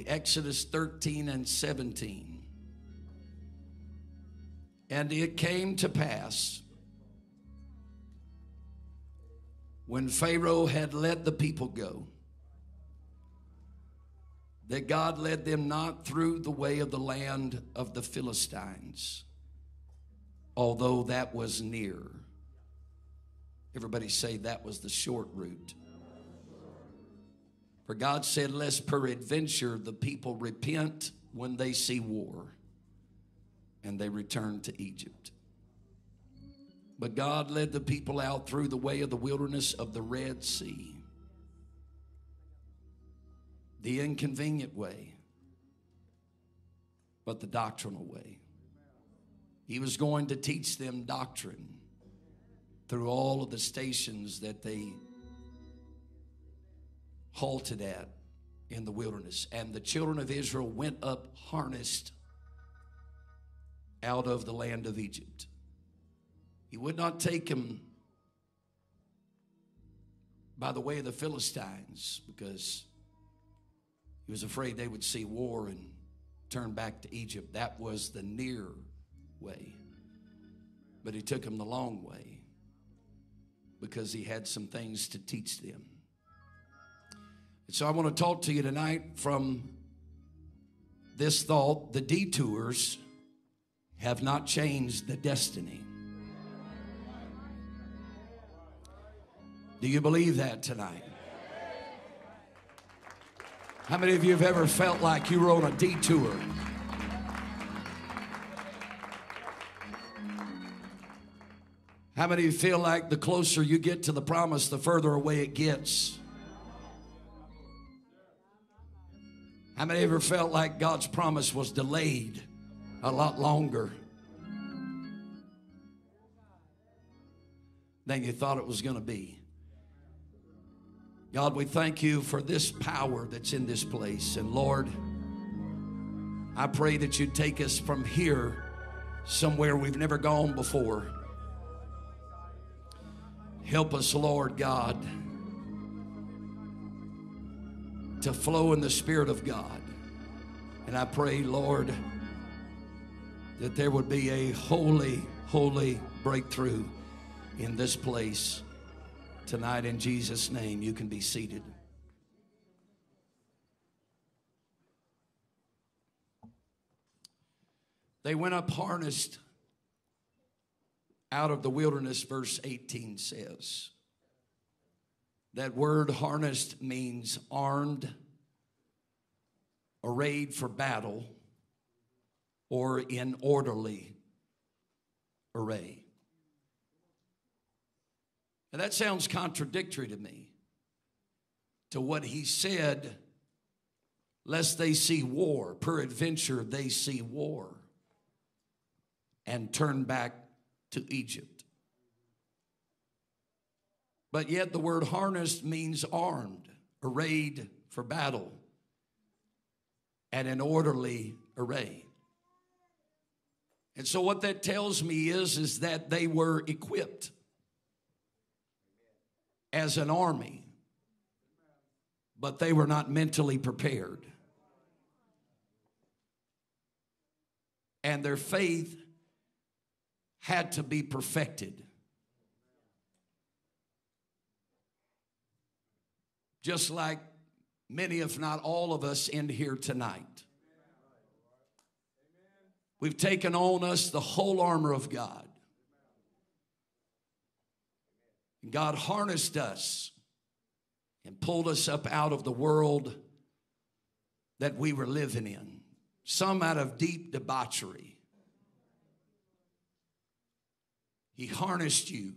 Exodus 13 and 17. And it came to pass when Pharaoh had let the people go that God led them not through the way of the land of the Philistines, although that was near. Everybody say that was the short route. For God said, Lest peradventure the people repent when they see war, and they return to Egypt. But God led the people out through the way of the wilderness of the Red Sea the inconvenient way, but the doctrinal way. He was going to teach them doctrine through all of the stations that they halted at in the wilderness. And the children of Israel went up harnessed out of the land of Egypt. He would not take them by the way of the Philistines because he was afraid they would see war and turn back to Egypt. That was the near way. But he took them the long way because he had some things to teach them. And so I want to talk to you tonight from this thought the detours have not changed the destiny. Do you believe that tonight? How many of you have ever felt like you were on a detour? How many of you feel like the closer you get to the promise, the further away it gets? How many ever felt like God's promise was delayed a lot longer than you thought it was going to be? God, we thank you for this power that's in this place. And Lord, I pray that you'd take us from here somewhere we've never gone before. Help us, Lord God, to flow in the Spirit of God. And I pray, Lord, that there would be a holy, holy breakthrough in this place tonight in Jesus' name. You can be seated. They went up harnessed out of the wilderness, verse 18 says. That word harnessed means armed, arrayed for battle, or in orderly array. And that sounds contradictory to me to what he said, lest they see war, peradventure they see war, and turn back to Egypt. But yet the word harnessed means armed, arrayed for battle, and an orderly array. And so what that tells me is, is that they were equipped as an army, but they were not mentally prepared. And their faith had to be perfected. Just like many, if not all of us, in here tonight. We've taken on us the whole armor of God. God harnessed us and pulled us up out of the world that we were living in, some out of deep debauchery. He harnessed you.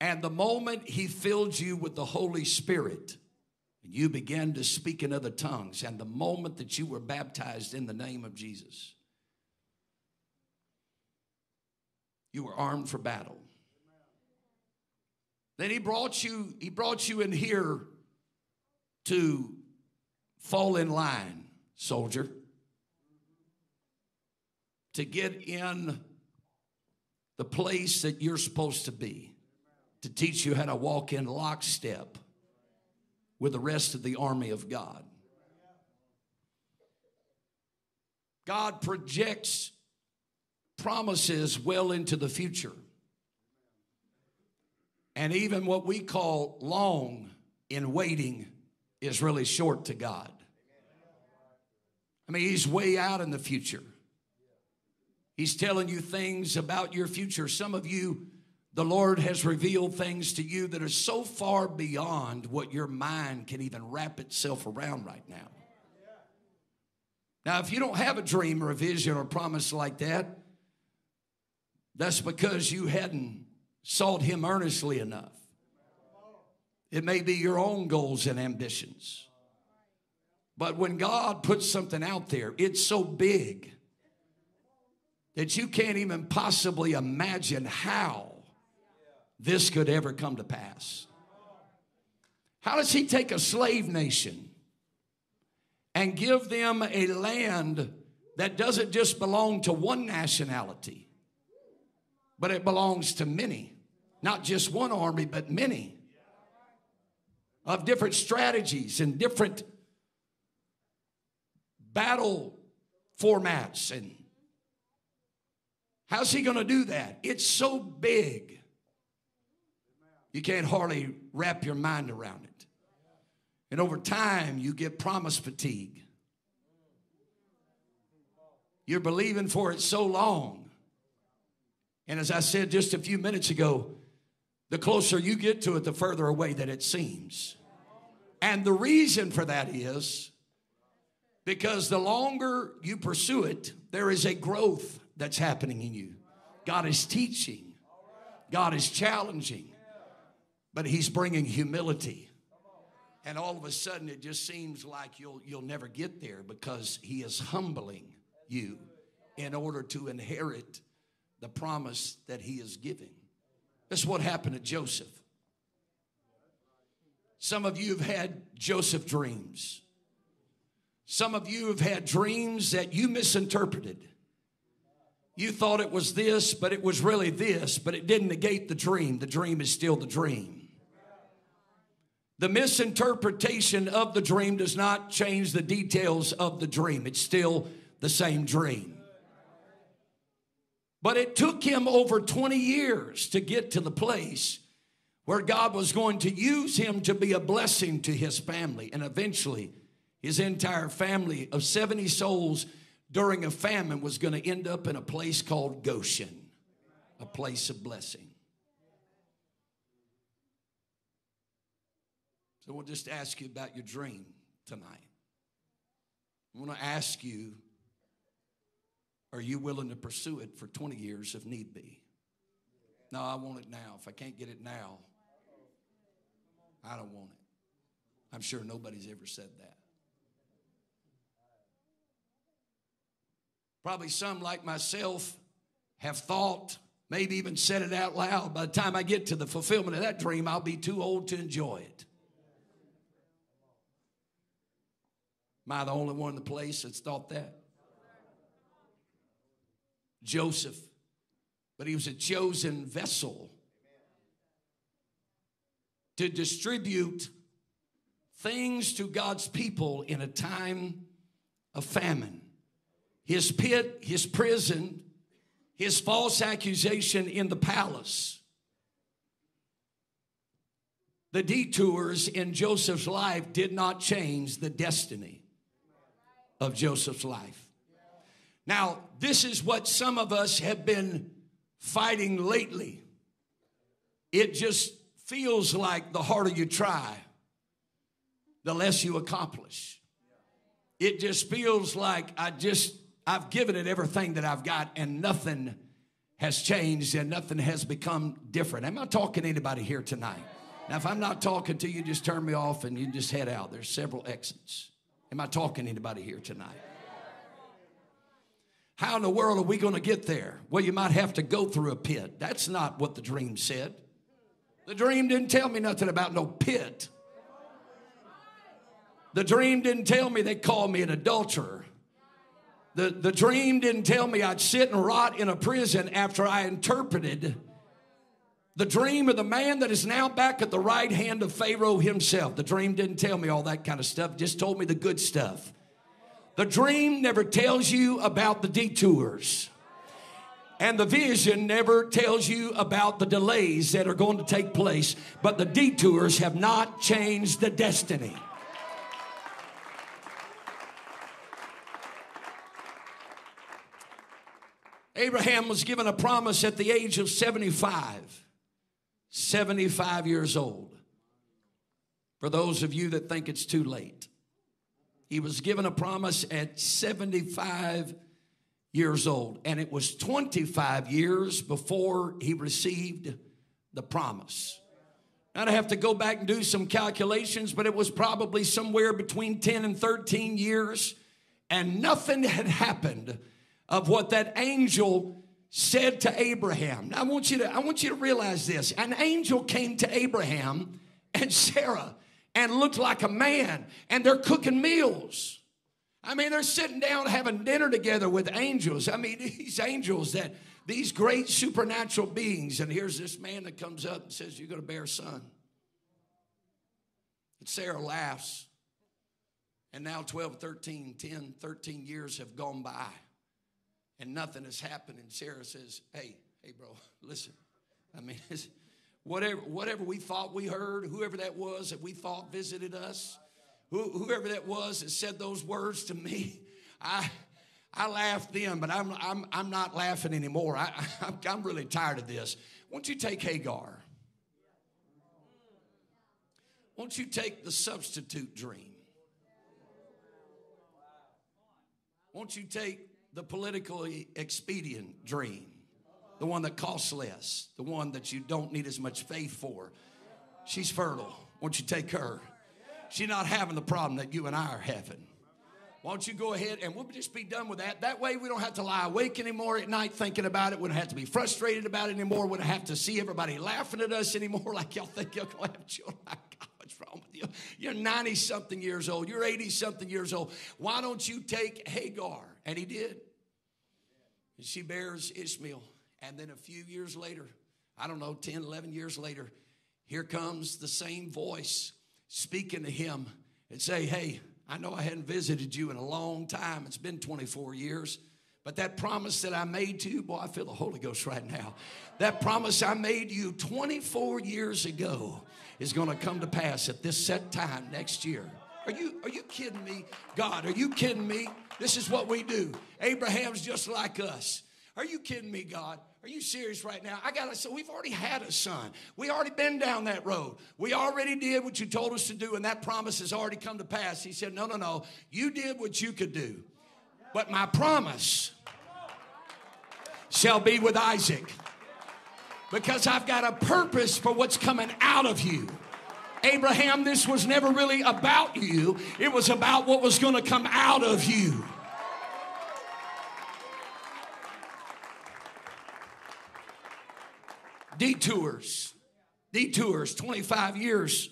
And the moment He filled you with the Holy Spirit, and you began to speak in other tongues, and the moment that you were baptized in the name of Jesus, you were armed for battle. Then he brought you, he brought you in here to fall in line, soldier. To get in the place that you're supposed to be. To teach you how to walk in lockstep with the rest of the army of God. God projects promises well into the future. And even what we call long in waiting is really short to God. I mean, He's way out in the future. He's telling you things about your future. Some of you, the Lord has revealed things to you that are so far beyond what your mind can even wrap itself around right now. Now, if you don't have a dream or a vision or a promise like that, that's because you hadn't sought Him earnestly enough. It may be your own goals and ambitions. But when God puts something out there, it's so big that you can't even possibly imagine how this could ever come to pass. How does He take a slave nation and give them a land that doesn't just belong to one nationality, but it belongs to many? Not just one army, but many of different strategies and different battle formats and how's he going to do that it's so big you can't hardly wrap your mind around it. And over time you get promise fatigue. You're believing for it so long. And as i said just a few minutes ago the closer you get to it, the further away that it seems. And the reason for that is because the longer you pursue it, there is a growth that's happening in you. God is teaching, God is challenging, but He's bringing humility. And all of a sudden, it just seems like you'll, you'll never get there because He is humbling you in order to inherit the promise that He is giving. That's what happened to Joseph. Some of you have had Joseph dreams. Some of you have had dreams that you misinterpreted. You thought it was this, but it was really this, but it didn't negate the dream. The dream is still the dream. The misinterpretation of the dream does not change the details of the dream, it's still the same dream. But it took him over 20 years to get to the place where God was going to use him to be a blessing to his family. And eventually, his entire family of 70 souls during a famine was going to end up in a place called Goshen, a place of blessing. So we'll just ask you about your dream tonight. I want to ask you are you willing to pursue it for 20 years if need be? No, I want it now. If I can't get it now, I don't want it. I'm sure nobody's ever said that. Probably some, like myself, have thought, maybe even said it out loud. By the time I get to the fulfillment of that dream, I'll be too old to enjoy it. Am I the only one in the place that's thought that? Joseph, but he was a chosen vessel to distribute things to God's people in a time of famine. His pit, his prison, his false accusation in the palace, the detours in Joseph's life did not change the destiny of Joseph's life. Now, this is what some of us have been fighting lately. It just feels like the harder you try, the less you accomplish. It just feels like I just, I've given it everything that I've got and nothing has changed and nothing has become different. Am I talking to anybody here tonight? Now, if I'm not talking to you, just turn me off and you just head out. There's several exits. Am I talking to anybody here tonight? How in the world are we going to get there? Well, you might have to go through a pit. That's not what the dream said. The dream didn't tell me nothing about no pit. The dream didn't tell me they called me an adulterer. The, the dream didn't tell me I'd sit and rot in a prison after I interpreted the dream of the man that is now back at the right hand of Pharaoh himself. The dream didn't tell me all that kind of stuff, just told me the good stuff. The dream never tells you about the detours. And the vision never tells you about the delays that are going to take place, but the detours have not changed the destiny. Abraham was given a promise at the age of 75. 75 years old. For those of you that think it's too late, he was given a promise at 75 years old, and it was 25 years before he received the promise. Now I'd have to go back and do some calculations, but it was probably somewhere between 10 and 13 years, and nothing had happened of what that angel said to Abraham. Now I want you to I want you to realize this. An angel came to Abraham and Sarah and looked like a man and they're cooking meals. I mean, they're sitting down having dinner together with angels. I mean, these angels that these great supernatural beings, and here's this man that comes up and says, You're gonna bear a son. And Sarah laughs. And now 12, 13, 10, 13 years have gone by and nothing has happened. And Sarah says, Hey, hey, bro, listen. I mean, whatever, whatever we thought we heard, whoever that was that we thought visited us, who, whoever that was that said those words to me, I, I laughed then, but I'm, I'm, I'm not laughing anymore. I, I'm, I'm really tired of this. Won't you take Hagar? Won't you take the substitute dream? Won't you take the politically expedient dream, the one that costs less, the one that you don't need as much faith for. She's fertile. Won't you take her? She's not having the problem that you and I are having. Why don't you go ahead and we'll just be done with that? That way we don't have to lie awake anymore at night thinking about it. We don't have to be frustrated about it anymore. We don't have to see everybody laughing at us anymore like y'all think y'all gonna have children. What's wrong with you? You're 90 something years old. You're 80 something years old. Why don't you take Hagar? And he did. And she bears Ishmael. And then a few years later, I don't know, 10, 11 years later, here comes the same voice speaking to him and say, Hey, I know I hadn't visited you in a long time. It's been 24 years. But that promise that I made to you, boy, I feel the Holy Ghost right now. That promise I made you 24 years ago is going to come to pass at this set time next year. Are you, are you kidding me? God, are you kidding me? This is what we do. Abraham's just like us. Are you kidding me, God? Are you serious right now? I got to say, we've already had a son. We already been down that road. We already did what you told us to do, and that promise has already come to pass. He said, No, no, no. You did what you could do. But my promise shall be with Isaac because I've got a purpose for what's coming out of you. Abraham, this was never really about you, it was about what was going to come out of you. Detours, detours, 25 years.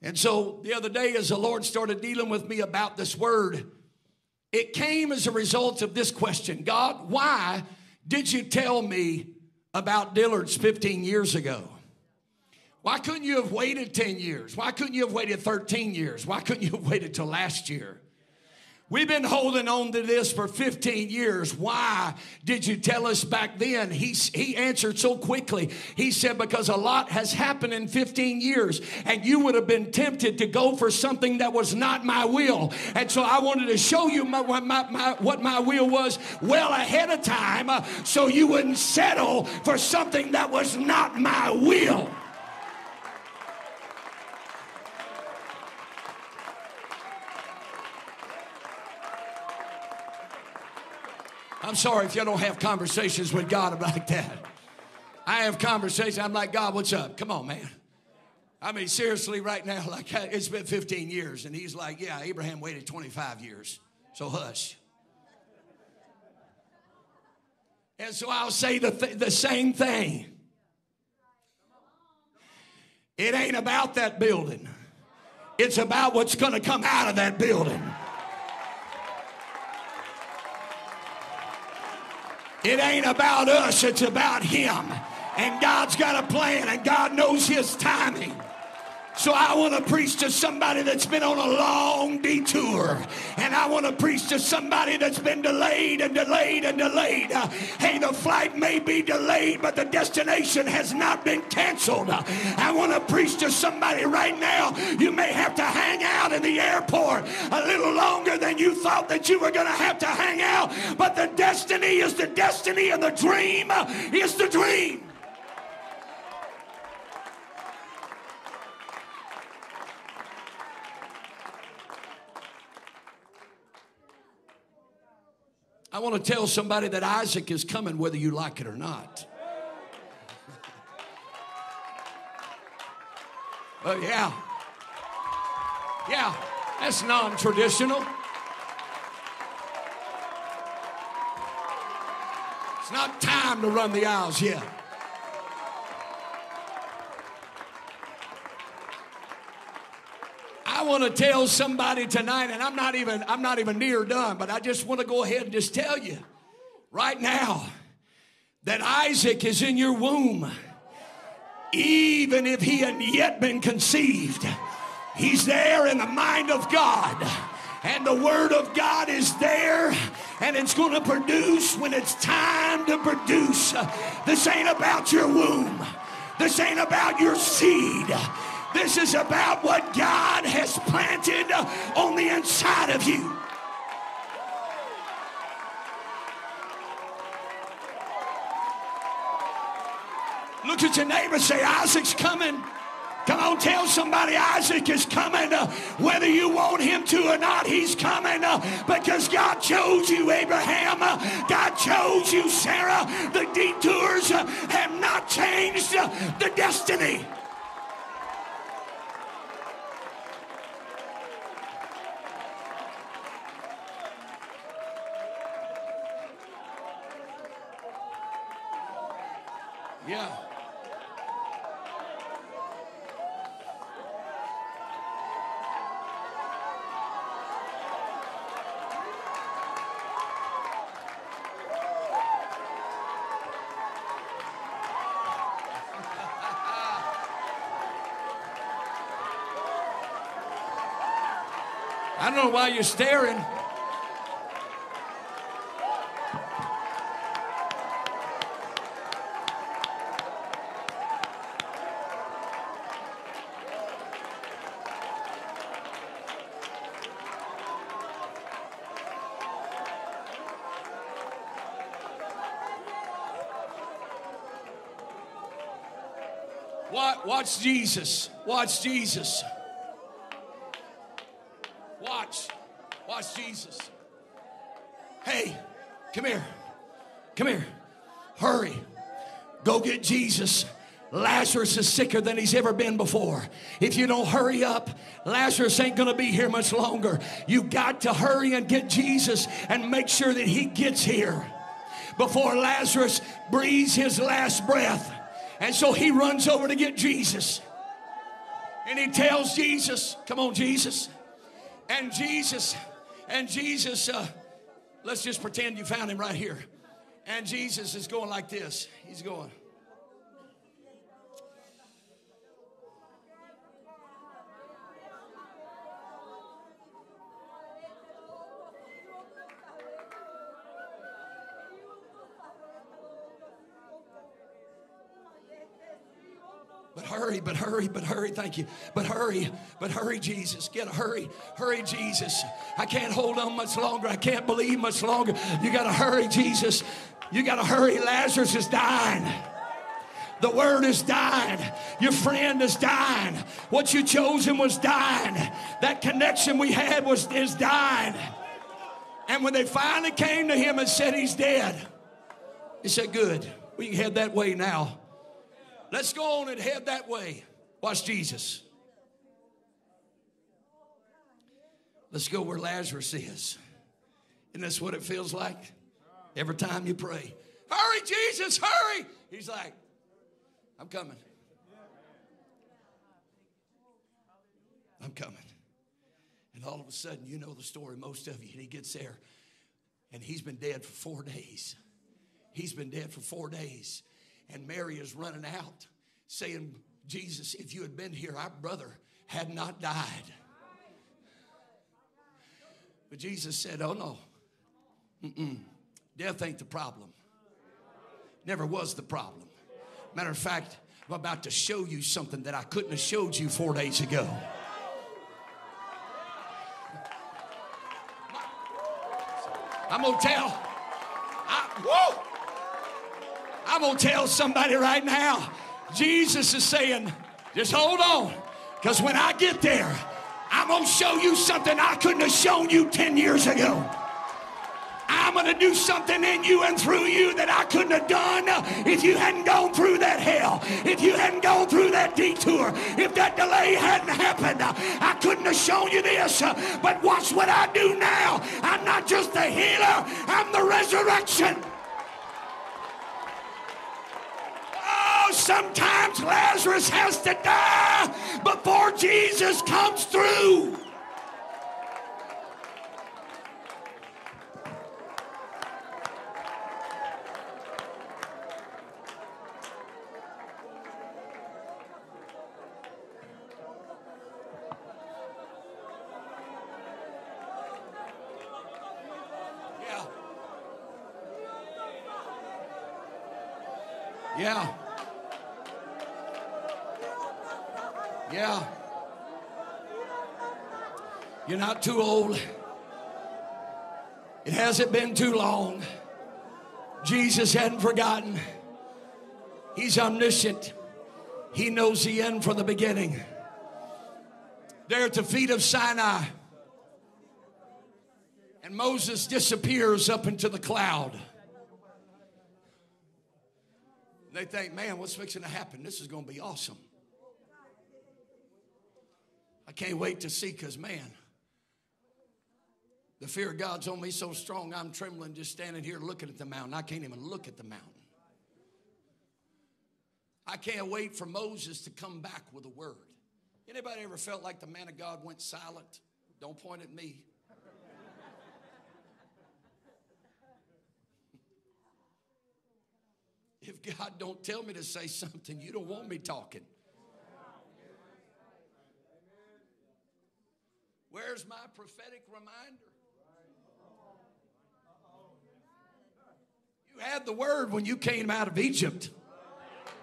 And so the other day, as the Lord started dealing with me about this word, it came as a result of this question God, why did you tell me about Dillard's 15 years ago? Why couldn't you have waited 10 years? Why couldn't you have waited 13 years? Why couldn't you have waited till last year? We've been holding on to this for 15 years. Why did you tell us back then? He, he answered so quickly. He said, Because a lot has happened in 15 years, and you would have been tempted to go for something that was not my will. And so I wanted to show you my, my, my, what my will was well ahead of time uh, so you wouldn't settle for something that was not my will. I'm sorry if y'all don't have conversations with God about that. I have conversations. I'm like, God, what's up? Come on, man. I mean, seriously, right now, like it's been 15 years, and he's like, yeah, Abraham waited 25 years. So hush. And so I'll say the, th- the same thing. It ain't about that building, it's about what's going to come out of that building. It ain't about us, it's about Him. And God's got a plan, and God knows His timing. So I want to preach to somebody that's been on a long detour. And I want to preach to somebody that's been delayed and delayed and delayed. Uh, hey, the flight may be delayed, but the destination has not been canceled. Uh, I want to preach to somebody right now. You in the airport a little longer than you thought that you were going to have to hang out. But the destiny is the destiny and the dream is the dream. I want to tell somebody that Isaac is coming whether you like it or not. Oh, yeah. Yeah, that's non traditional. It's not time to run the aisles yet. I want to tell somebody tonight, and I'm not even I'm not even near done, but I just want to go ahead and just tell you right now that Isaac is in your womb, even if he hadn't yet been conceived. He's there in the mind of God. And the word of God is there and it's going to produce when it's time to produce. This ain't about your womb. This ain't about your seed. This is about what God has planted on the inside of you. Look at your neighbor say, Isaac's coming. Come on, tell somebody Isaac is coming. Uh, whether you want him to or not, he's coming uh, because God chose you, Abraham. Uh, God chose you, Sarah. The detours uh, have not changed uh, the destiny. Yeah. I don't know why you're staring. Watch, Jesus. Watch Jesus. Watch. Watch Jesus. Hey, come here. Come here. Hurry. Go get Jesus. Lazarus is sicker than he's ever been before. If you don't hurry up, Lazarus ain't going to be here much longer. You got to hurry and get Jesus and make sure that he gets here before Lazarus breathes his last breath. And so he runs over to get Jesus. And he tells Jesus, Come on, Jesus. And Jesus, and Jesus, uh, let's just pretend you found him right here. And Jesus is going like this. He's going. But hurry, but hurry. Thank you. But hurry, but hurry, Jesus. Get a hurry, hurry, Jesus. I can't hold on much longer. I can't believe much longer. You got to hurry, Jesus. You got to hurry. Lazarus is dying. The word is dying. Your friend is dying. What you chosen was dying. That connection we had was is dying. And when they finally came to him and said he's dead, he said, Good. We can head that way now. Let's go on and head that way. Watch Jesus. Let's go where Lazarus is. Isn't what it feels like? Every time you pray, hurry, Jesus, hurry. He's like, I'm coming. I'm coming. And all of a sudden, you know the story, most of you, and he gets there, and he's been dead for four days. He's been dead for four days. And Mary is running out saying, Jesus, if you had been here, our brother had not died. But Jesus said, Oh no, Mm-mm. death ain't the problem. Never was the problem. Matter of fact, I'm about to show you something that I couldn't have showed you four days ago. I'm gonna tell. I! I'm gonna tell somebody right now. Jesus is saying, just hold on, because when I get there, I'm gonna show you something I couldn't have shown you 10 years ago. I'm going to do something in you and through you that I couldn't have done if you hadn't gone through that hell, if you hadn't gone through that detour, if that delay hadn't happened. I couldn't have shown you this. But watch what I do now. I'm not just the healer, I'm the resurrection. Oh, sometimes Lazarus has to die before Jesus comes through. Yeah. Yeah. You're not too old. It hasn't been too long. Jesus hadn't forgotten. He's omniscient. He knows the end from the beginning. There at the feet of Sinai, and Moses disappears up into the cloud. They think, man, what's fixing to happen? This is going to be awesome. I can't wait to see because, man, the fear of God's on me so strong, I'm trembling just standing here looking at the mountain. I can't even look at the mountain. I can't wait for Moses to come back with a word. Anybody ever felt like the man of God went silent? Don't point at me. If God don't tell me to say something, you don't want me talking. Where's my prophetic reminder? Had the word when you came out of Egypt.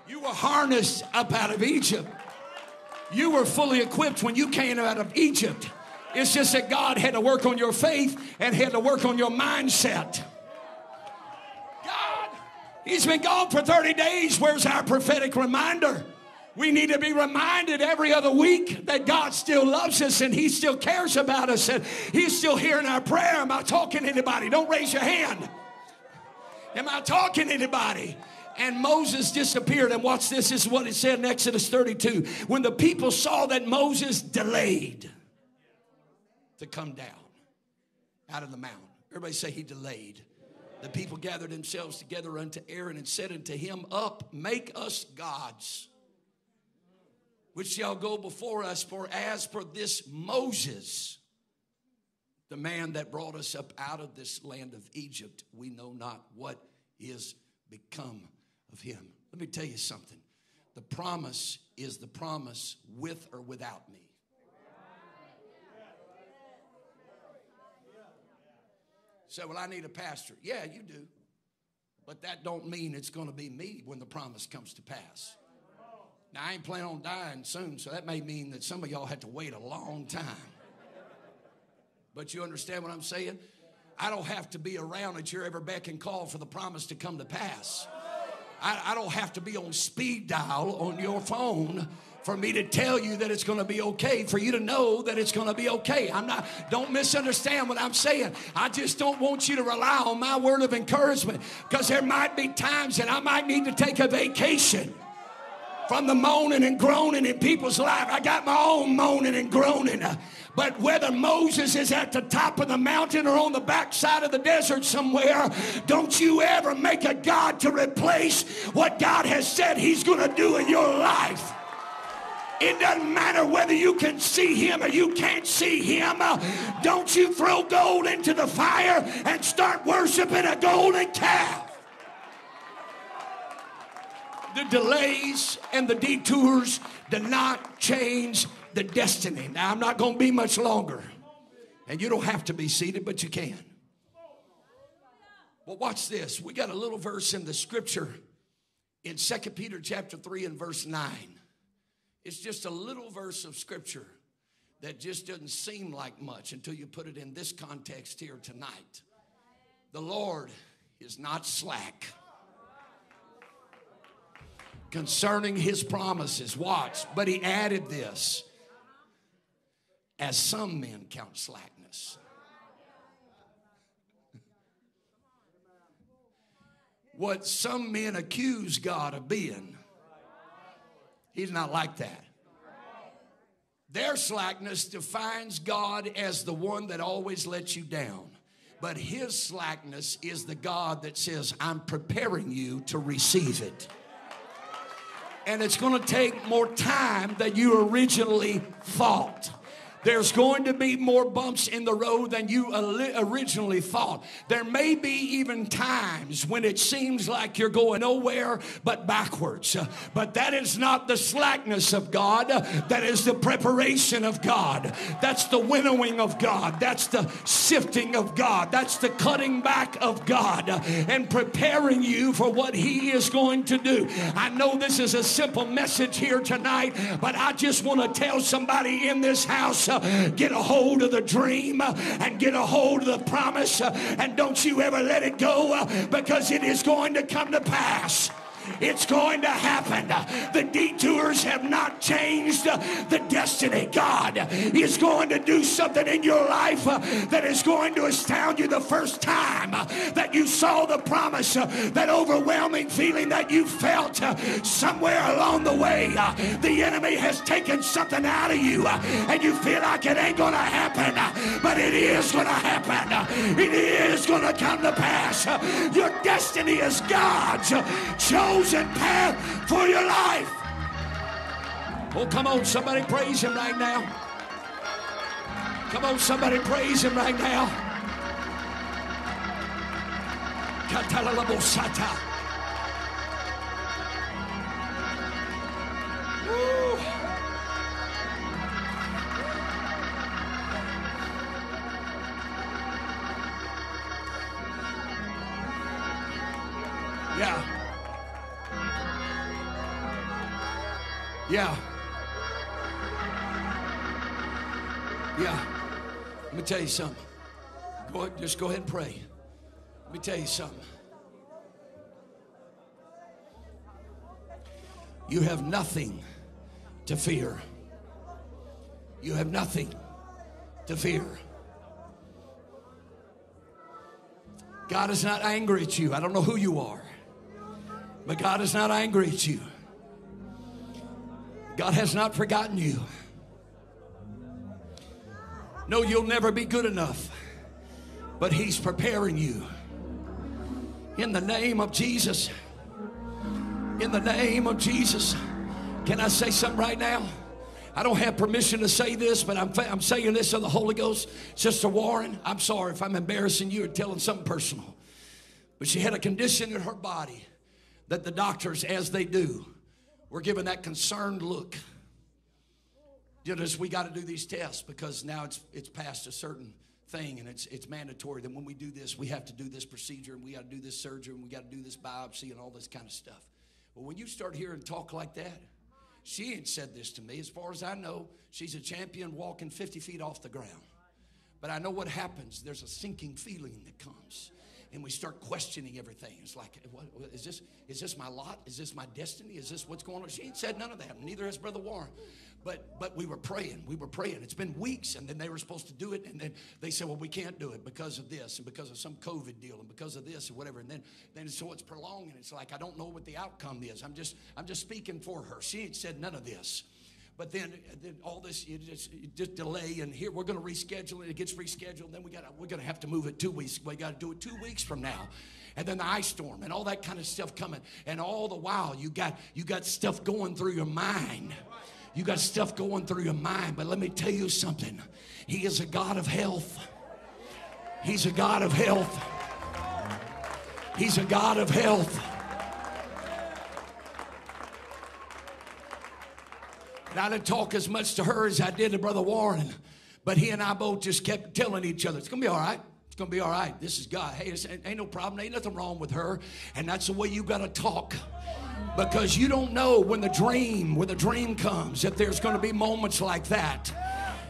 You were harnessed up out of Egypt. You were fully equipped when you came out of Egypt. It's just that God had to work on your faith and had to work on your mindset. God, He's been gone for 30 days. Where's our prophetic reminder? We need to be reminded every other week that God still loves us and He still cares about us and He's still hearing our prayer. Am I talking to anybody? Don't raise your hand. Am I talking to anybody? And Moses disappeared. And watch this, this is what it said in Exodus 32. When the people saw that Moses delayed to come down out of the mountain, everybody say he delayed the people gathered themselves together unto Aaron and said unto him, Up, make us gods, which shall go before us. For as for this Moses, the man that brought us up out of this land of Egypt, we know not what is become of him. Let me tell you something. The promise is the promise with or without me. Say, well, I need a pastor. Yeah, you do. But that don't mean it's going to be me when the promise comes to pass. Now, I ain't planning on dying soon, so that may mean that some of y'all have to wait a long time. But you understand what I'm saying? I don't have to be around at your every beck and call for the promise to come to pass. I, I don't have to be on speed dial on your phone for me to tell you that it's going to be okay, for you to know that it's going to be okay. I'm not, don't misunderstand what I'm saying. I just don't want you to rely on my word of encouragement because there might be times that I might need to take a vacation from the moaning and groaning in people's life. I got my own moaning and groaning. But whether Moses is at the top of the mountain or on the backside of the desert somewhere, don't you ever make a God to replace what God has said he's going to do in your life. It doesn't matter whether you can see him or you can't see him. Don't you throw gold into the fire and start worshiping a golden calf. The delays and the detours do not change the destiny. Now, I'm not going to be much longer. And you don't have to be seated, but you can. Well, watch this. We got a little verse in the scripture in Second Peter chapter 3 and verse 9. It's just a little verse of scripture that just doesn't seem like much until you put it in this context here tonight. The Lord is not slack concerning his promises. Watch, but he added this as some men count slackness. What some men accuse God of being, he's not like that. Their slackness defines God as the one that always lets you down. But his slackness is the God that says, I'm preparing you to receive it. And it's going to take more time than you originally thought. There's going to be more bumps in the road than you originally thought. There may be even times when it seems like you're going nowhere but backwards. But that is not the slackness of God, that is the preparation of God. That's the winnowing of God. That's the sifting of God. That's the cutting back of God and preparing you for what He is going to do. I know this is a simple message here tonight, but I just want to tell somebody in this house get a hold of the dream and get a hold of the promise and don't you ever let it go because it is going to come to pass. It's going to happen. The detours have not changed the destiny. God is going to do something in your life that is going to astound you the first time that you saw the promise, that overwhelming feeling that you felt somewhere along the way. The enemy has taken something out of you and you feel like it ain't going to happen, but it is going to happen. It is going to come to pass. Your destiny is God's chosen chosen path for your life. Oh, come on, somebody praise him right now. Come on, somebody praise him right now. Woo. Yeah. Yeah. Let me tell you something. Go ahead, just go ahead and pray. Let me tell you something. You have nothing to fear. You have nothing to fear. God is not angry at you. I don't know who you are, but God is not angry at you. God has not forgotten you. No, you'll never be good enough, but He's preparing you. In the name of Jesus. In the name of Jesus. Can I say something right now? I don't have permission to say this, but I'm, I'm saying this of the Holy Ghost. Sister Warren, I'm sorry if I'm embarrassing you or telling something personal. But she had a condition in her body that the doctors, as they do, we're given that concerned look. You know, we got to do these tests because now it's it's past a certain thing and it's it's mandatory that when we do this, we have to do this procedure and we got to do this surgery and we got to do this biopsy and all this kind of stuff. Well, when you start hearing talk like that, she ain't said this to me. As far as I know, she's a champion walking 50 feet off the ground. But I know what happens. There's a sinking feeling that comes and we start questioning everything. It's like, what, is this is this my lot? Is this my destiny? Is this what's going on? She ain't said none of that. Neither has Brother Warren. But but we were praying. We were praying. It's been weeks, and then they were supposed to do it, and then they said, well, we can't do it because of this, and because of some COVID deal, and because of this, or whatever. And then then so it's prolonging. It's like I don't know what the outcome is. I'm just I'm just speaking for her. She ain't said none of this. But then, then all this you just, you just delay, and here we're going to reschedule it. It gets rescheduled. Then we got we're going to have to move it two weeks. We got to do it two weeks from now, and then the ice storm and all that kind of stuff coming. And all the while, you got you got stuff going through your mind. You got stuff going through your mind. But let me tell you something. He is a God of health. He's a God of health. He's a God of health. And I didn't talk as much to her as I did to Brother Warren. But he and I both just kept telling each other, it's going to be all right. It's going to be all right. This is God. Hey, ain't no problem. Ain't nothing wrong with her. And that's the way you got to talk because you don't know when the dream when the dream comes if there's going to be moments like that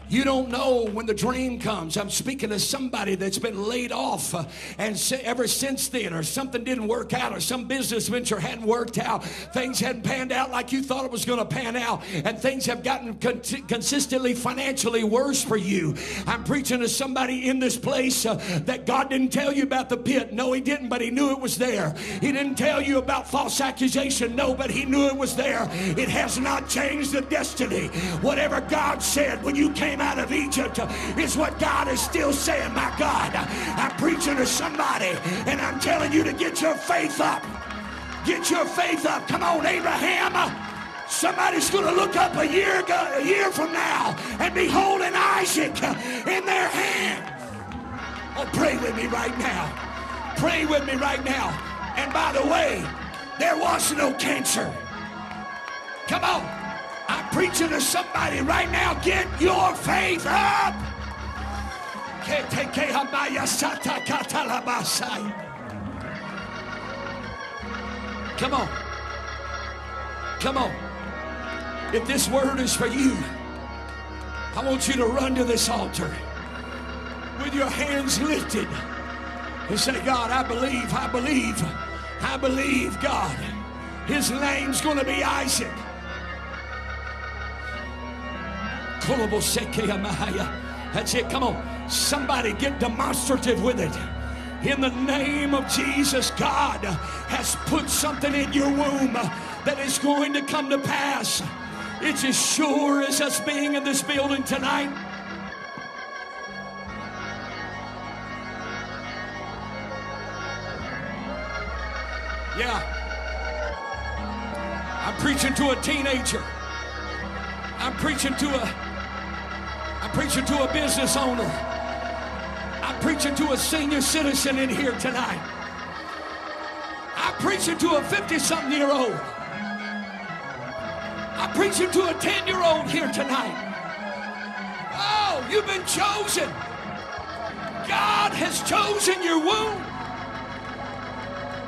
you don't know when the dream comes. I'm speaking to somebody that's been laid off, uh, and ever since then, or something didn't work out, or some business venture hadn't worked out, things hadn't panned out like you thought it was going to pan out, and things have gotten con- consistently financially worse for you. I'm preaching to somebody in this place uh, that God didn't tell you about the pit. No, He didn't, but He knew it was there. He didn't tell you about false accusation. No, but He knew it was there. It has not changed the destiny. Whatever God said when you came came out of Egypt is what God is still saying. My God, I'm preaching to somebody and I'm telling you to get your faith up. Get your faith up. Come on, Abraham. Somebody's going to look up a year, ago, a year from now and be holding Isaac in their hands. Oh, pray with me right now. Pray with me right now. And by the way, there was no cancer. Come on. I'm preaching to somebody right now. Get your faith up. Come on. Come on. If this word is for you, I want you to run to this altar with your hands lifted and say, God, I believe, I believe, I believe, God. His name's going to be Isaac. That's it. Come on. Somebody get demonstrative with it. In the name of Jesus, God has put something in your womb that is going to come to pass. It's as sure as us being in this building tonight. Yeah. I'm preaching to a teenager. I'm preaching to a preaching to a business owner. I'm preaching to a senior citizen in here tonight. I'm preaching to a 50 something year old. I'm preaching to a 10 year old here tonight. Oh, you've been chosen. God has chosen your womb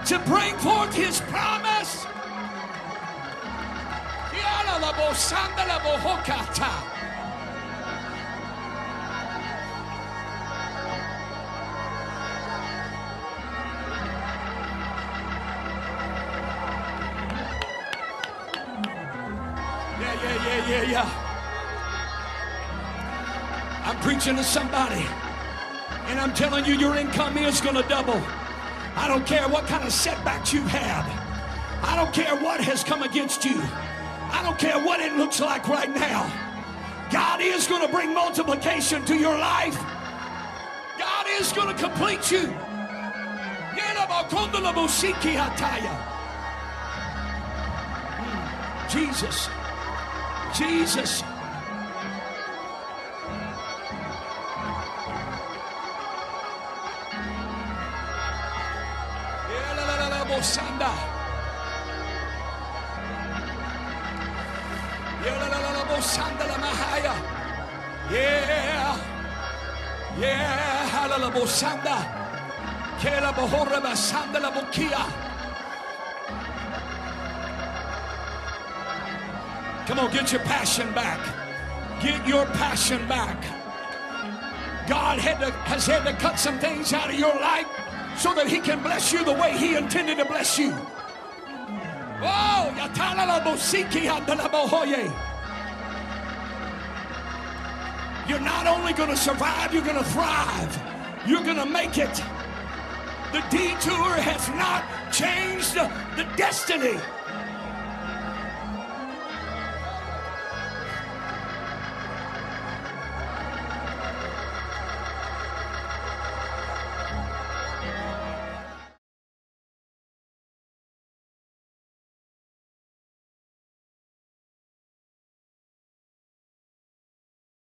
to bring forth his promise. Preaching to somebody, and I'm telling you, your income is going to double. I don't care what kind of setbacks you've had. I don't care what has come against you. I don't care what it looks like right now. God is going to bring multiplication to your life. God is going to complete you. Hmm. Jesus. Jesus. Yeah. Yeah. Kela bohora. Come on, get your passion back. Get your passion back. God had to, has had to cut some things out of your life so that He can bless you the way He intended to bless you. Oh, you're not only going to survive, you're going to thrive. You're going to make it. The detour has not changed the destiny.